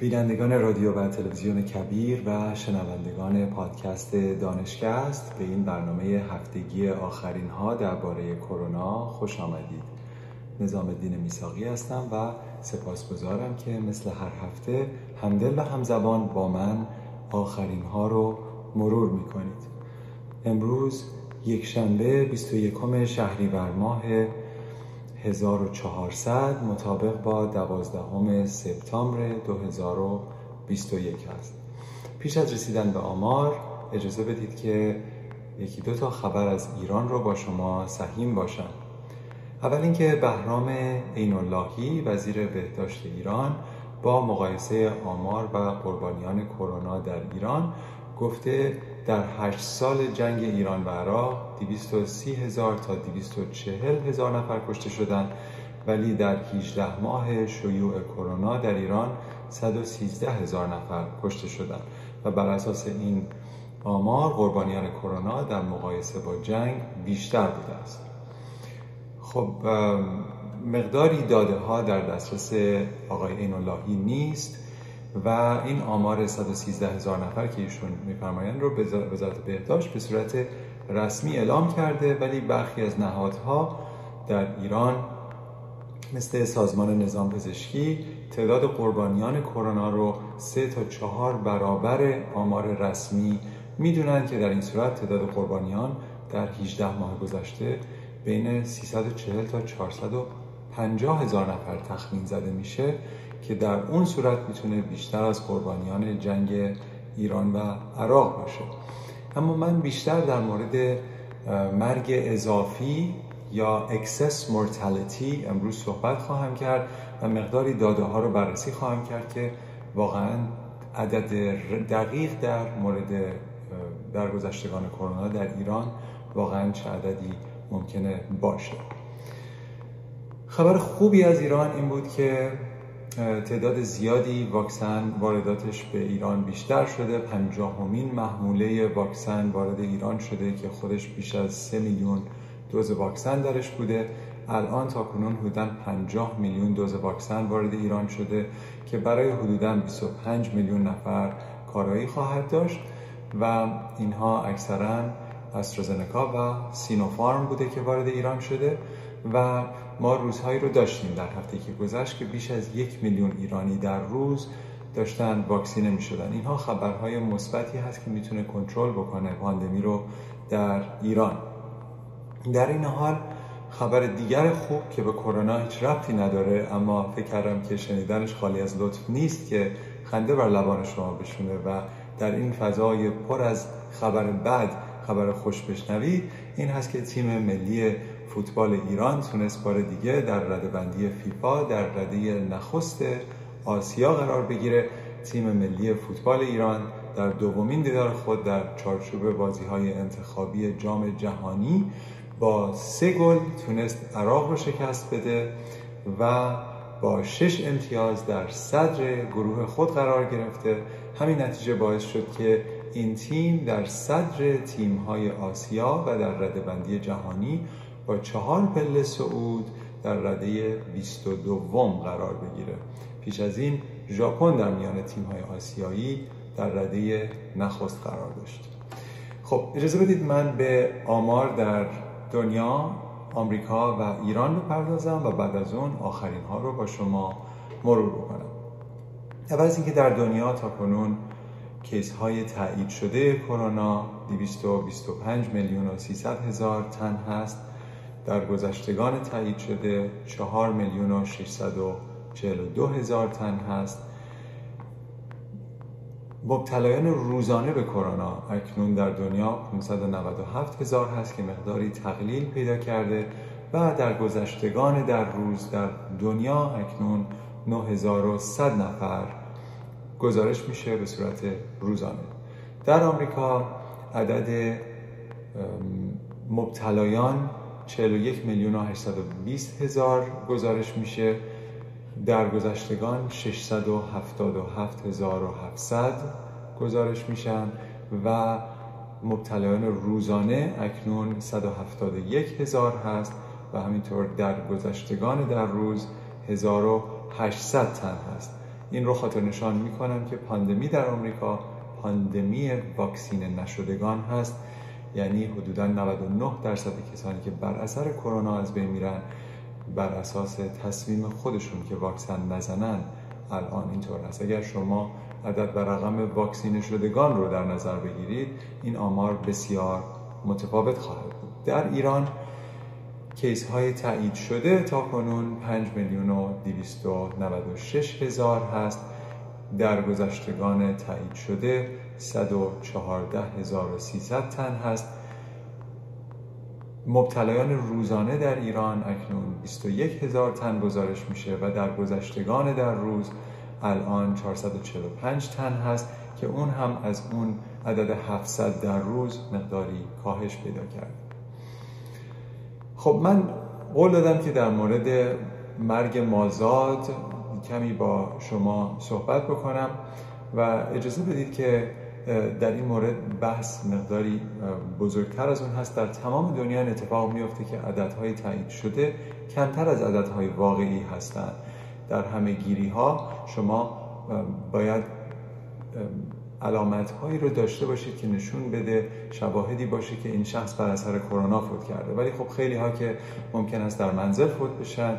بینندگان رادیو و تلویزیون کبیر و شنوندگان پادکست دانشگست به این برنامه هفتگی آخرین ها درباره کرونا خوش آمدید. نظام الدین میساقی هستم و سپاسگزارم که مثل هر هفته همدل و همزبان با من آخرین ها رو مرور می کنید امروز یک شنبه 21 شهریور ماه 1400 مطابق با 12 سپتامبر 2021 است. پیش از رسیدن به آمار اجازه بدید که یکی دو تا خبر از ایران رو با شما سهیم باشم. اول اینکه بهرام عین اللهی وزیر بهداشت ایران با مقایسه آمار و قربانیان کرونا در ایران گفته در هشت سال جنگ ایران و عراق 230 هزار تا 240 هزار نفر کشته شدند ولی در 18 ماه شیوع کرونا در ایران 113 هزار نفر کشته شدند. و بر اساس این آمار قربانیان کرونا در مقایسه با جنگ بیشتر بوده است. خب مقداری داده ها در دسترس آقای عین اللهی نیست. و این آمار 113 هزار نفر که ایشون میفرمایند رو وزارت بهداشت به صورت رسمی اعلام کرده ولی برخی از نهادها در ایران مثل سازمان نظام پزشکی تعداد قربانیان کرونا رو سه تا چهار برابر آمار رسمی می‌دونن که در این صورت تعداد قربانیان در 18 ماه گذشته بین 340 تا 450 هزار نفر تخمین زده میشه. که در اون صورت می‌تونه بیشتر از قربانیان جنگ ایران و عراق باشه. اما من بیشتر در مورد مرگ اضافی یا excess mortality امروز صحبت خواهم کرد و مقداری داده ها رو بررسی خواهم کرد که واقعا عدد دقیق در مورد درگذشتگان کرونا در ایران واقعا چه عددی ممکنه باشه. خبر خوبی از ایران این بود که تعداد زیادی واکسن وارداتش به ایران بیشتر شده. پنجاهمین محموله واکسن وارد ایران شده که خودش بیش از سه میلیون دوز واکسن درش بوده. الان تا کنون حدودا 50 میلیون دوز واکسن وارد ایران شده که برای حدودا 25 میلیون نفر کارایی خواهد داشت و اینها اکثرا استرازنکا و سینوفارم بوده که وارد ایران شده. و ما روزهایی رو داشتیم در هفته که گذشت که بیش از یک میلیون ایرانی در روز داشتن واکسینه می شدن اینها خبرهای مثبتی هست که می‌تونه کنترل بکنه پاندمی رو در ایران. در این حال خبر دیگر خوب که به کرونا هیچ ربطی نداره اما فکر کردم که شنیدنش خالی از لطف نیست که خنده بر لبان شما بشونه و در این فضای پر از خبر بد خبر خوش بشنوید. این هست که تیم ملی فوتبال ایران تونست بار دیگه در رده بندی فیفا در رده نخست آسیا قرار بگیره. تیم ملی فوتبال ایران در دومین دیدار خود در چارچوب بازی های انتخابی جام جهانی با سه گل تونست عراق رو شکست بده و با شش امتیاز در صدر گروه خود قرار گرفته. همین نتیجه باعث شد که این تیم در صدر تیم های آسیا و در رده بندی جهانی با چهار پله صعود در رده 22 قرار بگیره. پیش از این ژاپن در میان تیم های آسیایی در رده نخست قرار داشت. خب اجازه بدید من به آمار در دنیا آمریکا و ایران بپردازم و بعد از اون آخرین ها رو با شما مرور بکنم. اول از اینکه در دنیا تا کنون کیس های تایید شده کرونا 225 میلیون و 300 هزار تن هست. در گذشتگان تایید شده 4 میلیون و 642 هزار تن هست. مبتلایان روزانه به کرونا اکنون در دنیا 597 هزار هست که مقداری تقلیل پیدا کرده و در گذشتگان در روز در دنیا اکنون 9100 نفر گزارش میشه به صورت روزانه. در آمریکا عدد مبتلایان 41 میلیون و 820 هزار گزارش میشه. در گذشتگان 677700 گزارش میشن و مبتلایان روزانه اکنون 171 هزار هست و همینطور در گذشتگان در روز 1800 تن هست. این رو خاطر نشان می‌کنم که پاندمی در آمریکا پاندمی واکسین نشدگان هست. یعنی حدودا 99 درصد کسانی که بر اثر کرونا از بین میرن بر اساس تصمیم خودشون که واکسن نزنن الان اینطور است اگر شما عدد بر رقم واکسینه شدگان رو در نظر بگیرید این آمار بسیار متفاوت خواهد بود. در ایران کیس های تایید شده تا کنون 5 میلیون و 296 هزار هست. در گذشتگان تایید شده 114300 تن هست. مبتلایان روزانه در ایران اکنون 21 هزار تن گزارش میشه و در گذشتگان در روز الان 445 تن هست که اون هم از اون عدد 700 در روز مقداری کاهش پیدا کرد. خب من قول دادم که در مورد مرگ مازاد کمی با شما صحبت بکنم و اجازه بدید که در این مورد بحث مقداری بزرگتر از اون هست. در تمام دنیا اتفاق میفته که عددهای تایید شده کمتر از عددهای واقعی هستند. در همه گیری ها شما باید علامت هایی رو داشته باشید که نشون بده شواهدی باشه که این شخص بر اثر کرونا فوت کرده. ولی خب خیلی ها که ممکن است در منزل فوت بشن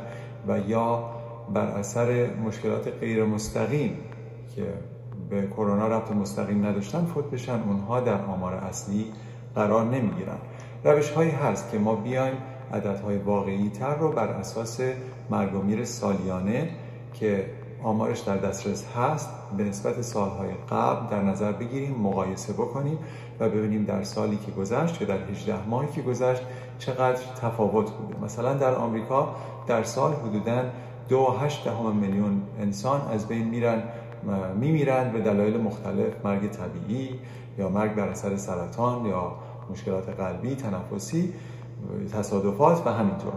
و یا بر اثر مشکلات غیر مستقیم که به کرونا ربط مستقیم نداشتن فوت بشن اونها در آمار اصلی قرار نمی‌گیرن. روش هایی هست که ما بیایم عددهای واقعی تر رو بر اساس مرگ و میر سالیانه که آمارش در دسترس هست به نسبت سالهای قبل در نظر بگیریم مقایسه بکنیم و ببینیم در سالی که گذشت یا در 18 ماهی که گذشت چقدر تفاوت بوده. مثلا در آمریکا در سال حدوداً دو هشت دهم میلیون انسان از بین میرن میمیرند به دلایل مختلف مرگ طبیعی یا مرگ بر اثر سرطان یا مشکلات قلبی تنفسی تصادفات و همینطور.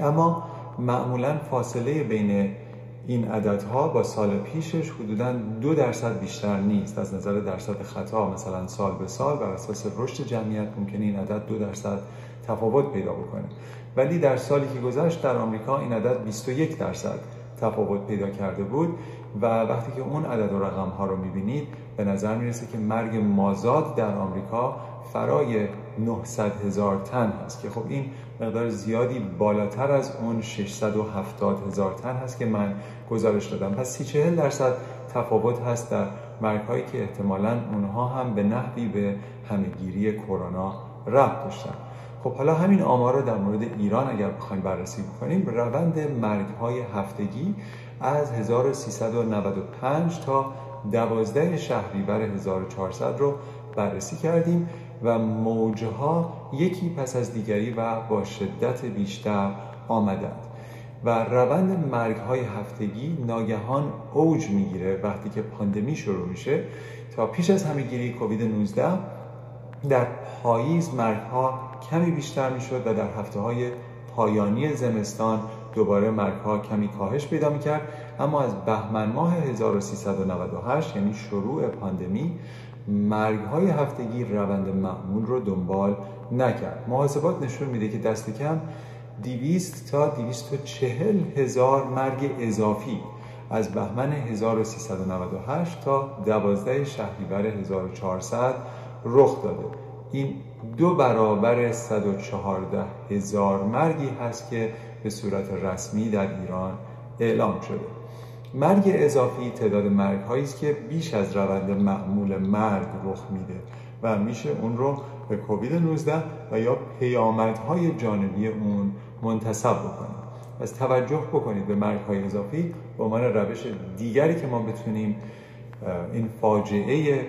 اما معمولا فاصله بین این عددها با سال پیشش حدودا دو درصد بیشتر نیست. از نظر درصد خطا مثلا سال به سال بر اساس رشد جمعیت ممکنه این عدد دو درصد تفاوت پیدا بکنه. ولی در سالی که گذشت در آمریکا این عدد 21 درصد. تفاوت پیدا کرده بود و وقتی که اون عدد و رقم ها رو می‌بینید به نظر می‌رسه که مرگ مازاد در آمریکا فرای 900 هزار تن هست که خب این مقدار زیادی بالاتر از اون 670 هزار تن هست که من گزارش دادم. پس 30 40 درصد تفاوت هست در مرگ هایی که احتمالا اونها هم به نحوی به همهگیری کرونا ربط داشتن. خب حالا همین آمار رو در مورد ایران اگر بخوایم بررسی بکنیم روند مرگ های هفتگی از 1395 تا 12 شهریور 1400 رو بررسی کردیم و موجها یکی پس از دیگری و با شدت بیشتر آمدند. و روند مرگ های هفتگی ناگهان اوج می‌گیره وقتی که پاندمی شروع میشه. تا پیش از همهگیری کووید 19 در پاییز مرگ ها کمی بیشتر می‌شد و در هفته های پایانی زمستان دوباره مرگ ها کمی کاهش پیدا می‌کرد. اما از بهمن ماه 1398 یعنی شروع پاندمی مرگ های هفتگی روند معمول رو دنبال نکرد. محاسبات نشون میده که دست کم 200 تا 240 هزار مرگ اضافی از بهمن 1398 تا 12 شهریور 1400 رخ داده. این دو برابر 114 هزار مرگی هست که به صورت رسمی در ایران اعلام شده. مرگ اضافی تعداد مرگ هایی است که بیش از روند معمول مرگ رخ میده و میشه اون رو به کووید 19 و یا پیامدهای جانبی اون منتصب بکنیم. پس توجه بکنید به مرگ های اضافی به عنوان روش دیگری که ما بتونیم این فاجعه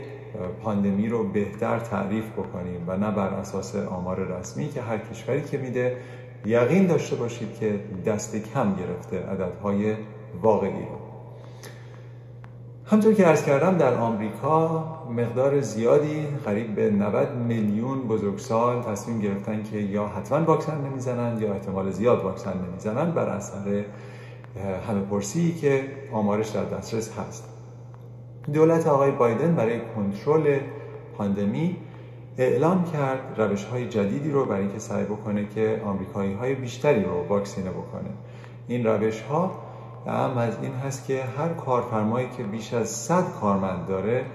پاندمی رو بهتر تعریف بکنیم و نه بر اساس آمار رسمی که هر کشوری که میده یقین داشته باشید که دست کم گرفته عددهای واقعی رو. همطور که ارز کردم در آمریکا مقدار زیادی قریب به 90 میلیون بزرگسال تصمیم گرفتن که یا حتما واکسن نمی‌زنن یا احتمال زیاد واکسن نمی‌زنن بر اثر همه پرسی که آمارش در دسترس هست. دولت آقای بایدن برای کنترل پاندمی اعلام کرد روش های جدیدی رو برای اینکه سعی بکنه که آمریکایی های بیشتری رو واکسینه بکنه. این روش ها اهم از این هست که هر کارفرمایی که بیش از 100 کارمند داره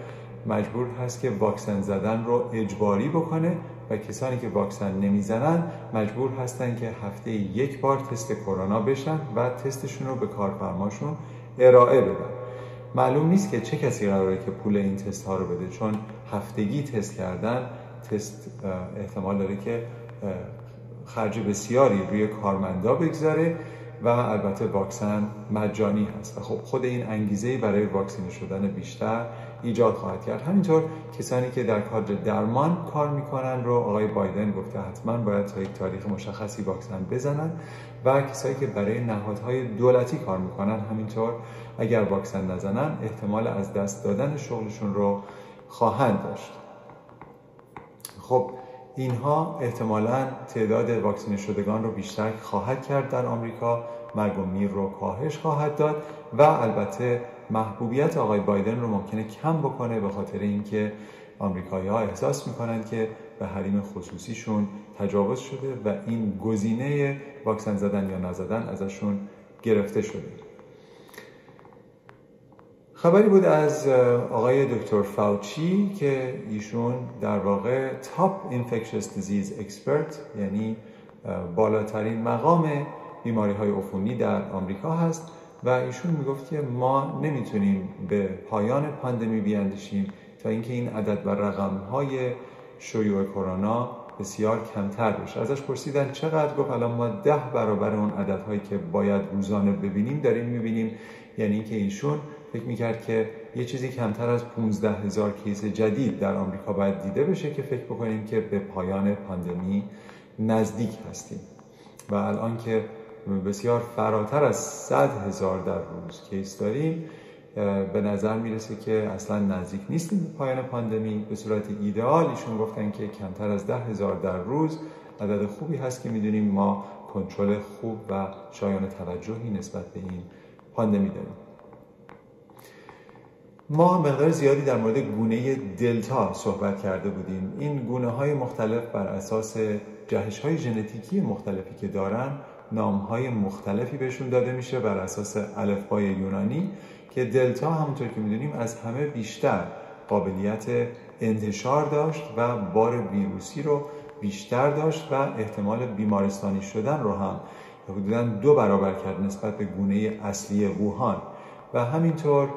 مجبور هست که واکسن زدن رو اجباری بکنه و کسانی که واکسن نمی‌زنن مجبور هستن که هفته یک بار تست کرونا بشن و تستشون رو به کارفرماشون ارائه بدن. معلوم نیست که چه کسی قراره که پول این تست ها رو بده چون هفتگی تست کردن تست احتمال داره که خرج بسیاری روی کارمندا بگذاره و البته واکسن مجانی هست. و خب خود این انگیزه برای واکسینه شدن بیشتر ایجاد خواهد کرد. همینطور کسانی که در کادر درمان کار می‌کنن رو آقای بایدن گفته حتما باید تا یک تاریخ مشخصی واکسن بزنن و کسایی که برای نهادهای دولتی کار می‌کنن همینطور اگر واکسن نزنن احتمال از دست دادن شغلشون رو خواهند داشت. خب اینها احتمالا تعداد واکسینه شدگان رو بیشتر خواهد کرد در آمریکا. مرگ و میر رو کاهش خواهد داد و البته محبوبیت آقای بایدن رو ممکنه کم بکنه به خاطر اینکه آمریکایی ها احساس می‌کنند که به حریم خصوصیشون تجاوز شده و این گزینه واکسن زدن یا نزدن ازشون گرفته شده. خبری بود از آقای دکتر فاوچی که ایشون در واقع top infectious disease expert یعنی بالاترین مقام بیماری های عفونی در آمریکا هست. و ایشون می‌گفت که ما نمی‌تونیم به پایان پاندمی بیاندیشیم تا اینکه این عدد و رقم های شیوع کرونا بسیار کمتر بشه. ازش پرسیدن چقدر؟ گفت الان ما ده برابر اون عددهایی که باید روزانه ببینیم داریم می‌بینیم. یعنی اینکه ایشون فکر می‌کرد که یه چیزی کمتر از 15 هزار کیس جدید در آمریکا باید دیده بشه که فکر بکنیم که به پایان پاندمی نزدیک هستیم. و الان که بسیار فراتر از 100 هزار در روز کیس داریم. به نظر می‌رسه که اصلا نزدیک نیستیم به پایان پاندمی. به صورت ایدئال ایشون گفتن که کمتر از ده هزار در روز عدد خوبی هست که می‌دونیم. ما کنترل خوب و شایان توجهی نسبت به این پاندمی داریم. ما مقدار زیادی در مورد گونه دلتا صحبت کرده بودیم. این گونه های مختلف بر اساس جهش های ژنتیکی مختلفی که دارن نام های مختلفی بهشون داده میشه بر اساس الفبای یونانی که دلتا همونطور که می‌دونیم از همه بیشتر قابلیت انتشار داشت و بار ویروسی رو بیشتر داشت و احتمال بیمارستانی شدن رو هم حدودا دو برابر کرد نسبت به گونه اصلی ووهان. و همینطور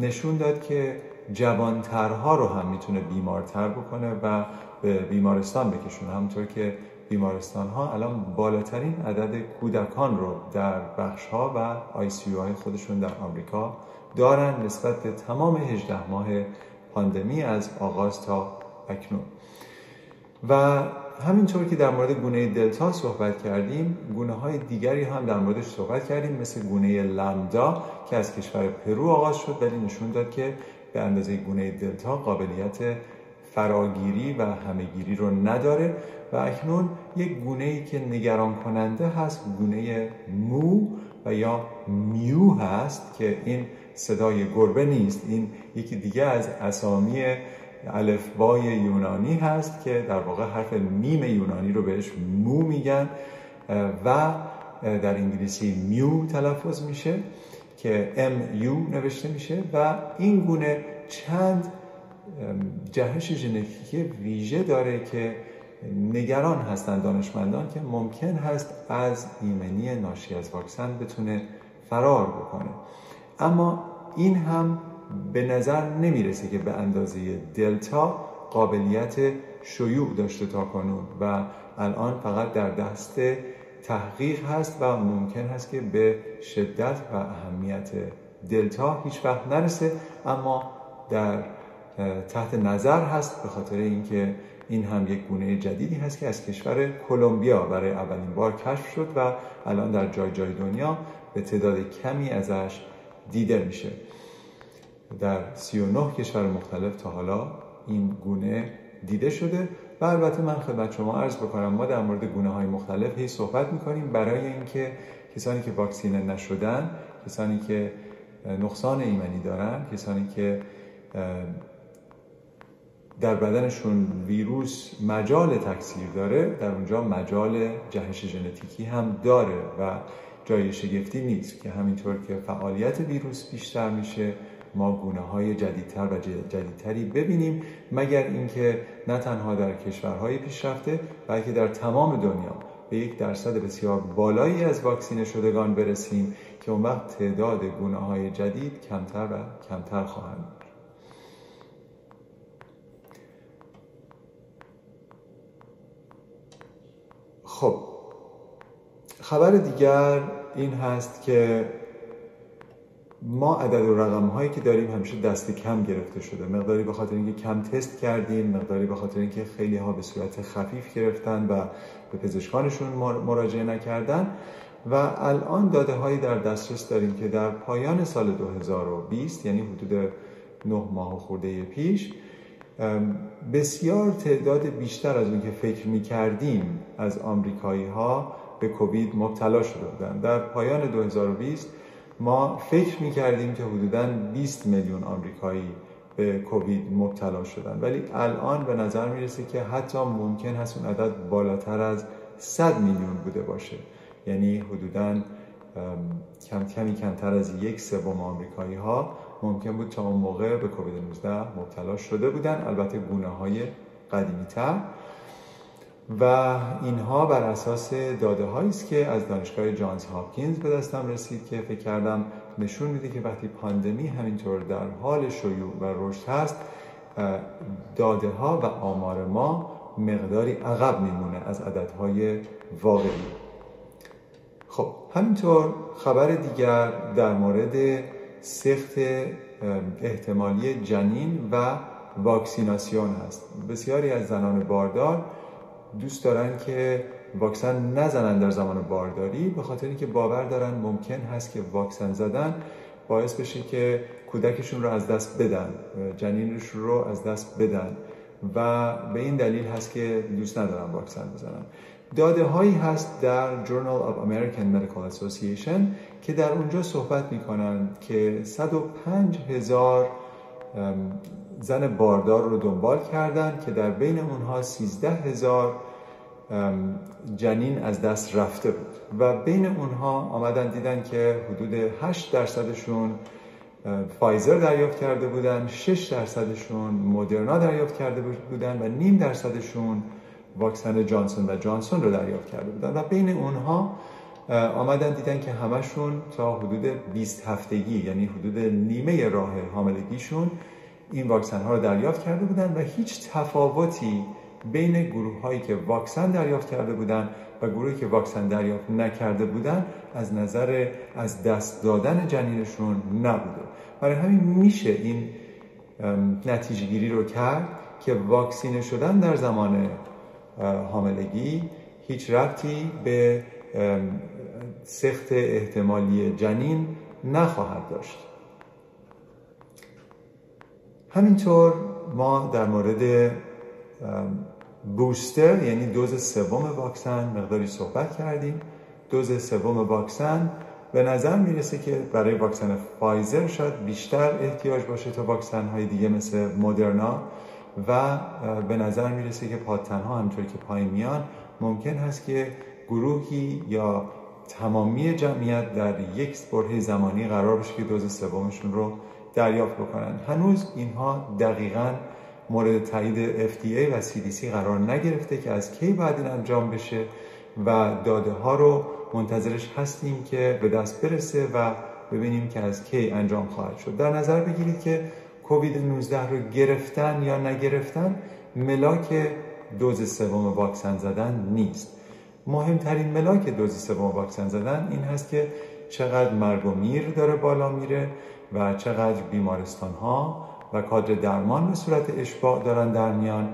نشون داد که جوانترها رو هم می‌تونه بیمارتر بکنه و به بیمارستان بکشونه. همونطور که بیمارستان ها الان بالاترین عدد کودکان رو در بخش ها و ICU های خودشون در آمریکا دارن نسبت به تمام 18 ماه پاندمی از آغاز تا اکنون. و همینطور که در مورد گونه دلتا صحبت کردیم گونه های دیگری هم در موردش صحبت کردیم مثل گونه لامدا که از کشور پرو آغاز شد ولی نشون داد که به اندازه گونه دلتا قابلیت فراگیری و همهگیری رو نداره و اکنون یک گونه ای که نگران کننده هست گونه مو و یا میو هست که این صدای گربه نیست. این یکی دیگه از اسامی الفبای یونانی هست که در واقع حرف میم یونانی رو بهش مو میگن و در انگلیسی میو تلفظ میشه که ام یو نوشته میشه و این گونه چند جهش ژنتیکی ویژه داره که نگران هستند دانشمندان که ممکن هست از ایمنی ناشی از واکسن بتونه فرار بکنه. اما این هم به نظر نمی‌رسه که به اندازه دلتا قابلیت شیوع داشته تا کنون و الان فقط در دست تحقیق هست و ممکن هست که به شدت و اهمیت دلتا هیچ وقت نرسه. اما در تحت نظر هست به خاطر اینکه این هم یک گونه جدیدی هست که از کشور کلمبیا برای اولین بار کشف شد و الان در جای جای دنیا به تعداد کمی ازش دیده میشه. در 39 کشور مختلف تا حالا این گونه دیده شده و البته من خدمت شما عرض بکنم ما در مورد گونه های مختلف هی صحبت می‌کنیم. برای اینکه کسانی که واکسینه نشدن کسانی که نقصان ایمنی دارن کسانی که در بدنشون ویروس مجال تکثیر داره در اونجا مجال جهش ژنتیکی هم داره و جای شگفتی نیست که همینطور که فعالیت ویروس بیشتر میشه ما گونه های جدیدتر و جدیدتری ببینیم مگر اینکه نه تنها در کشورهای پیشرفته بلکه در تمام دنیا به یک درصد بسیار بالایی از واکسینه شدگان برسیم که اون وقت تعداد گونه های جدید کمتر و کمتر خواهند بود خب خبر دیگر این هست که ما عدد و رقم هایی که داریم همیشه دست کم گرفته شده. مقداری به خاطر اینکه کم تست کردیم مقداری به خاطر اینکه خیلی ها به صورت خفیف گرفتن و به پزشکانشون مراجعه نکردن و الان داده هایی در دسترس داریم که در پایان سال 2020 یعنی حدود 9 ماه خورده پیش بسیار تعداد بیشتر از اون که فکر می کردیم از آمریکایی ها به کووید مبتلا شده بودن. در پایان 2020 ما فکر می کردیم که حدودا 20 میلیون آمریکایی به کووید مبتلا شدن. ولی الان به نظر می‌رسه که حتی ممکن هست اون عدد بالاتر از 100 میلیون بوده باشه. یعنی حدودا کم کمی کمتر از یک سوم آمریکایی ها ممکن بود تا اون موقع به کووید 19 مبتلا شده بودن. البته گونه های قدیمی تر و اینها بر اساس داده هایی است که از دانشگاه جانز هاپکینز به دستم رسید که فکر کردم نشون میده که وقتی پاندمی همینطور در حال شیوع و رشد هست داده ها و آمار ما مقداری عقب میمونه از عددهای واقعی. خب همینطور خبر دیگر در مورد سخت احتمالی جنین و واکسیناسیون هست. بسیاری از زنان باردار دوست دارن که واکسن نزنن در زمان بارداری به خاطر اینکه باور دارن ممکن هست که واکسن زدن باعث بشه که کودکشون رو از دست بدن جنینش رو از دست بدن و به این دلیل هست که دوست ندارن واکسن بزنن. داده هایی هست در Journal of American Medical Association که در اونجا صحبت می‌کنن که 105 هزار زن باردار رو دنبال کردن که در بین اونها 13 هزار جنین از دست رفته بود. و بین اونها آمدن دیدن که حدود 8 درصدشون فایزر دریافت کرده بودن 6 درصدشون مدرنا دریافت کرده بودن و نیم درصدشون واکسن جانسون و جانسون رو دریافت کرده بودن و بین اونها آمدن دیدن که همشون تا حدود 20 هفتگی یعنی حدود نیمه راه حاملگیشون این واکسن ها رو دریافت کرده بودن و هیچ تفاوتی بین گروه هایی که واکسن دریافت کرده بودن و گروهی که واکسن دریافت نکرده بودن از نظر از دست دادن جنینشون نبوده برای همین میشه این نتیجه گیری رو کرد که واکسینه شدن در زمان حاملگی هیچ ربطی به سخت احتمالی جنین نخواهد داشت. همینطور ما در مورد بوستر یعنی دوز سوم واکسن مقداری صحبت کردیم. دوز سوم واکسن به نظر می‌رسه که برای واکسن فایزر شاید بیشتر احتیاج باشه تا واکسن های دیگه مثل مدرنا و به نظر می‌رسه که پادتنها همطور که پایین میان ممکن هست که گروهی یا تمامی جمعیت در یک برهه زمانی قرار بشه که دوز سومشون رو دریافت بکنن. هنوز اینها دقیقا مورد تایید FDA و CDC قرار نگرفته که از کی باید این انجام بشه و داده ها رو منتظرش هستیم که به دست برسه و ببینیم که از کی انجام خواهد شد. در نظر بگیرید که کووید 19 رو گرفتن یا نگرفتن ملاک دوز سوم واکسن زدن نیست. مهمترین ملاک دوز سوم واکسن زدن این هست که چقدر مرگ و میر داره بالا میره و چقدر بیمارستان ها و کادر درمان به صورت اشباع دارن در میان.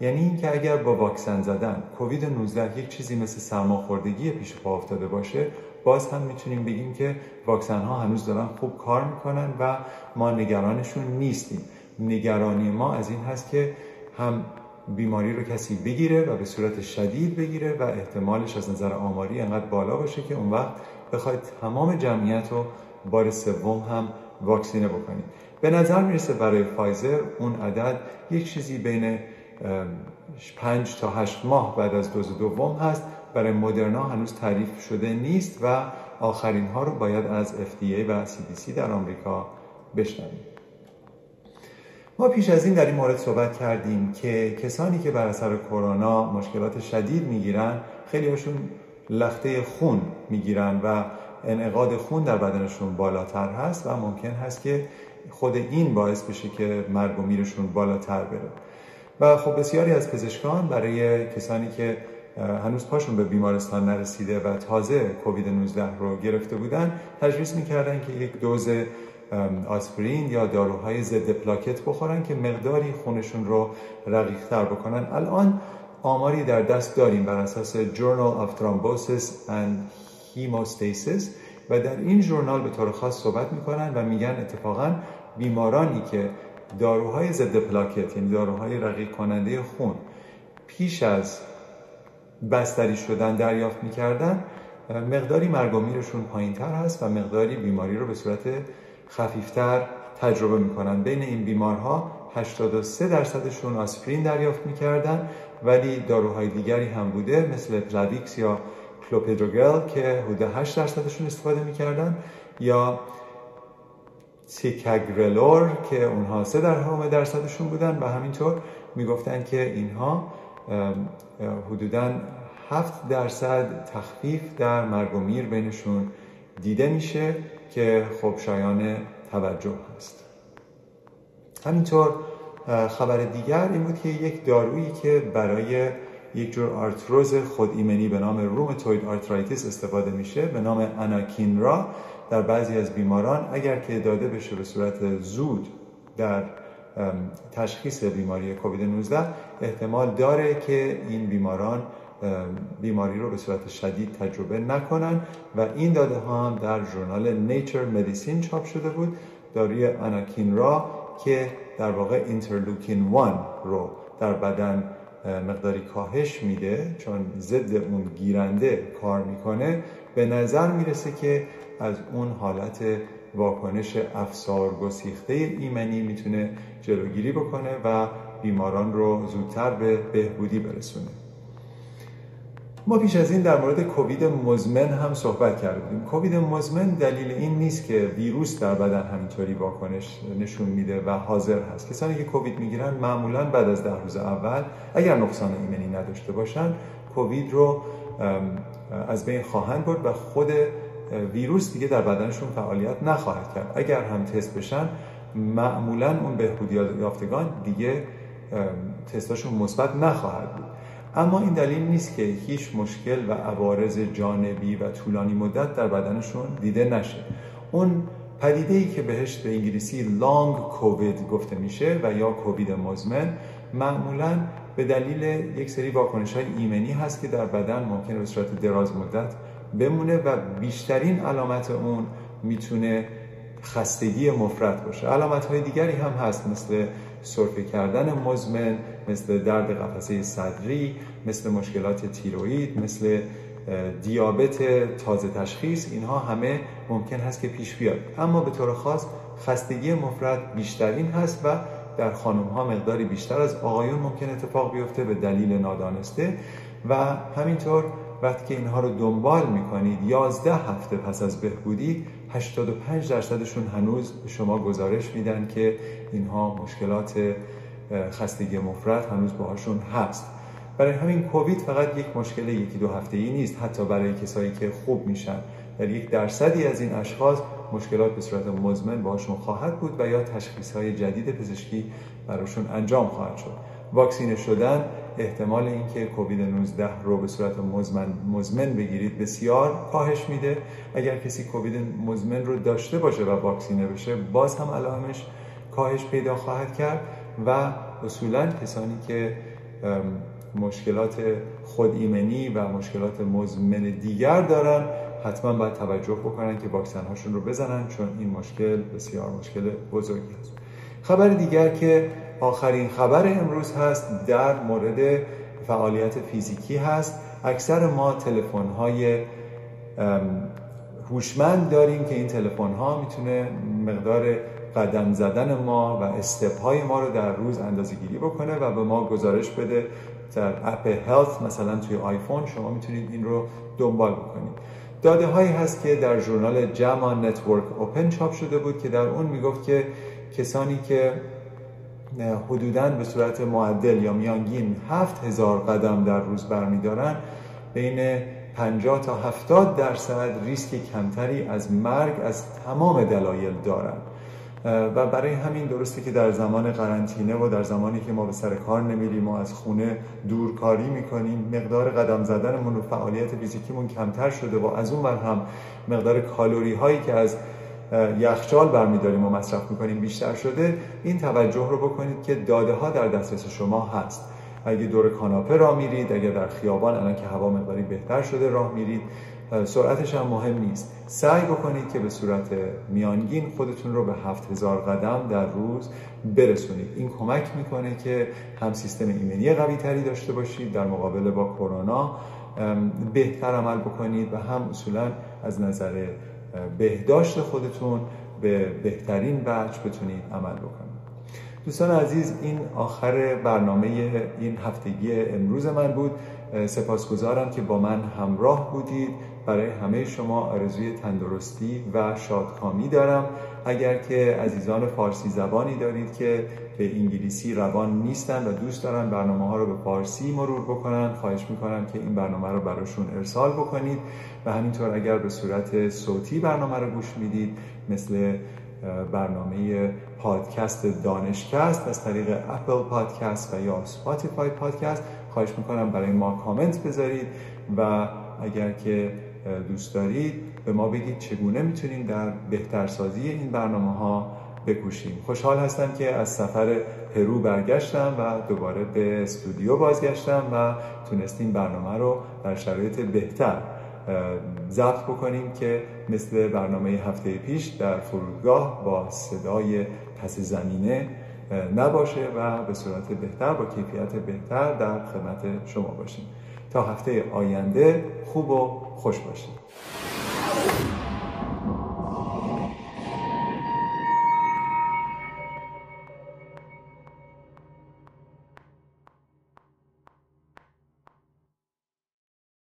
یعنی اینکه اگر با واکسن زدن کووید 19 یک چیزی مثل سرماخوردگی پیش پا افتاده باشه باز هم می‌تونیم بگیم که واکسن ها هنوز دارن خوب کار می‌کنن و ما نگرانشون نیستیم. نگرانی ما از این هست که هم بیماری رو کسی بگیره و به صورت شدید بگیره و احتمالش از نظر آماری انقدر بالا باشه که اون وقت بخواید تمام جمعیت رو بار سوم هم واکسینه بکنید. به نظر می‌رسه برای فایزر اون عدد یک چیزی بین 5 تا 8 ماه بعد از دوز دوم هست. برای مدرنا هنوز تعریف شده نیست و آخرین ها رو باید از FDA و CDC در آمریکا بشنویم. ما پیش از این در این مورد صحبت کردیم که کسانی که بر اثر کرونا مشکلات شدید می‌گیرن خیلی هاشون لخته خون می‌گیرن و انعقاد خون در بدنشون بالاتر هست و ممکن هست که خود این باعث بشه که مرگ و میرشون بالاتر بره. و خب بسیاری از پزشکان برای کسانی که هنوز پاشون به بیمارستان نرسیده و تازه کووید 19 رو گرفته بودن تجویز می‌کردن که یک دوز آسپرین یا داروهای ضد پلاکت بخورن که مقداری خونشون رو رقیقتر بکنن. الان آماری در دست داریم بر اساس Journal of Thrombosis and Hemostasis و در این ژورنال به طور خاص صحبت می‌کنن و میگن اتفاقا بیمارانی که داروهای ضد پلاکت یعنی داروهای رقیق کننده خون پیش از بستری شدن دریافت می‌کردن مقداری مرگ و میرشون پایین تر هست و مقداری بیماری رو به صورت خفیفتر تجربه می‌کنن. بین این بیمارها 83 درصدشون آسپرین دریافت می‌کردن ولی داروهای دیگری هم بوده مثل Plavix یا کلوپیدروگل که حدود 8 درصدشون استفاده می‌کردن یا ticagrelor که اونها 3 درصدشون بودن و همینطور می‌گفتن که اینها حدودا 7 درصد تخفیف در مرگ و میر بینشون دیده میشه که خب شایان توجه هست. همینطور خبر دیگر این بود که یک دارویی که برای یک جور آرتروز خود ایمنی به نام rheumatoid arthritis استفاده میشه به نام anakinra در بعضی از بیماران اگر که داده بشه به صورت زود در تشخیص بیماری کووید 19 احتمال داره که این بیماران بیماری رو به صورت شدید تجربه نکنن و این داده ها هم در ژورنال نیچر مدیسین چاپ شده بود داروی اناکین را که در واقع اینترلوکین 1 رو در بدن مقداری کاهش میده چون ضد اون گیرنده کار می‌کنه به نظر می‌رسه که از اون حالت واکنش افسار گسیخته ایمنی می‌تونه جلوگیری بکنه و بیماران رو زودتر به بهبودی برسونه. ما پیش از این در مورد کووید مزمن هم صحبت کردیم کووید مزمن دلیل این نیست که ویروس در بدن همینطوری واکنش نشون میده و حاضر هست. کسانی که کووید می‌گیرن معمولا بعد از ده روز اول اگر نقصان ایمنی نداشته باشن کووید رو از بین خواهند برد و خود ویروس دیگه در بدنشون فعالیت نخواهد کرد. اگر هم تست بشن معمولا اون بهبودی یافتگان دیگه تستاشون مثبت نخواهد بود. اما این دلیل نیست که هیچ مشکل و عوارض جانبی و طولانی مدت در بدنشون دیده نشه. اون پدیده ای که بهش به انگلیسی لانگ کووید گفته میشه و یا کووید مزمن معمولا به دلیل یک سری واکنش های ایمنی هست که در بدن ممکنه به صورت دراز مدت بمونه و بیشترین علامت اون می‌تونه خستگی مفرد باشه. علامت های دیگری هم هست مثل سرفه کردن مزمن مثل درد قفسه صدری مثل مشکلات تیروید مثل دیابت تازه تشخیص. اینها همه ممکن هست که پیش بیاد. اما به طور خاص خستگی مفرد بیشترین هست و در خانم ها مقداری بیشتر از آقایون ممکن اتفاق بیفته به دلیل نادانسته. و همینطور وقتی که اینها رو دنبال می‌کنید 11 هفته پس از بهبودی 85 درصدشون هنوز به شما گزارش میدن که اینها مشکلات خستگی مفرد هنوز باهاشون هست. برای همین کووید فقط یک مشکل یکی دو هفته ای نیست حتی برای کسایی که خوب میشن. در یک درصدی از این اشخاص مشکلات به صورت مزمن باشون خواهد بود و یا تشخیص های جدید پزشکی براشون انجام خواهد شد. واکسینه شدن احتمال اینکه کووید 19 رو به صورت مزمن, مزمن بگیرید بسیار کاهش میده. اگر کسی کووید مزمن رو داشته باشه و واکسینه بشه باز هم علائمش کاهش پیدا خواهد کرد و اصولا کسانی که مشکلات خود ایمنی و مشکلات مزمن دیگر دارن حتما باید توجه بکنن که واکسن هاشون رو بزنن چون این مشکل بسیار مشکل بزرگی هست خبر دیگر که آخرین خبر امروز هست در مورد فعالیت فیزیکی هست. اکثر ما تلفن های هوشمند داریم که این تلفن ها می‌تونه مقدار قدم زدن ما و استپ های ما رو در روز اندازه گیری بکنه و به ما گزارش بده در app Health مثلا توی آیفون. شما می‌تونید این رو دنبال بکنید. داده هایی هست که در ژورنال JAMA Network Open چاپ شده بود که در اون می‌گفت که کسانی که حدودا به صورت معدل یا میانگین هفت هزار قدم در روز برمیدارن. بین 50 تا 70 درصد ریسک کمتری از مرگ از تمام دلایل دارند و برای همین درسته که در زمان قرنطینه و در زمانی که ما به سر کار نمیریم و از خونه دورکاری می‌کنیم مقدار قدم زدنمون و فعالیت فیزیکیمون کمتر شده و از اون بر هم مقدار کالوری هایی که از یخچال برمیداریم و مصرف می‌کنیم بیشتر شده این توجه رو بکنید که داده ها در دسترس شما هست. اگه دور کاناپه راه میرید اگر در خیابان الان که هوا مقداری بهتر شده راه میرید. سرعتش هم مهم نیست. سعی بکنید که به صورت میانگین خودتون رو به 7000 قدم در روز برسونید. این کمک می‌کنه که هم سیستم ایمنی قوی تری داشته باشید در مقابل با کرونا بهتر عمل بکنید و هم اصولا از نظر بهداشت خودتون به بهترین وجه بتونید عمل بکنید. دوستان عزیز این آخر برنامه این هفتگی امروز من بود. سپاسگزارم که با من همراه بودید. برای همه شما آرزوی تندرستی و شادکامی دارم. اگر که عزیزان فارسی زبانی دارید که به انگلیسی روان نیستن و دوست دارن برنامه ها رو به فارسی مرور بکنن. خواهش می‌کنم که این برنامه رو براشون ارسال بکنید و همینطور اگر به صورت صوتی برنامه رو گوش می‌دید مثل برنامه پادکست دانشکست از طریق Apple Podcast و یا Spotify Podcast خواهش می‌کنم برای ما کامنت بذارید و اگر که دوست دارید به ما بگید چگونه می‌تونیم در بهترسازی این برنامه ها بکوشیم. خوشحال هستم که از سفر پرو برگشتم و دوباره به استودیو بازگشتم و تونستیم برنامه رو در شرایط بهتر ضبط بکنیم که مثل برنامه هفته پیش در فرودگاه با صدای پس زمینه نباشه و به صورت بهتر با کیفیت بهتر در خدمت شما باشیم. تا هفته آینده خوب و خوش باشید.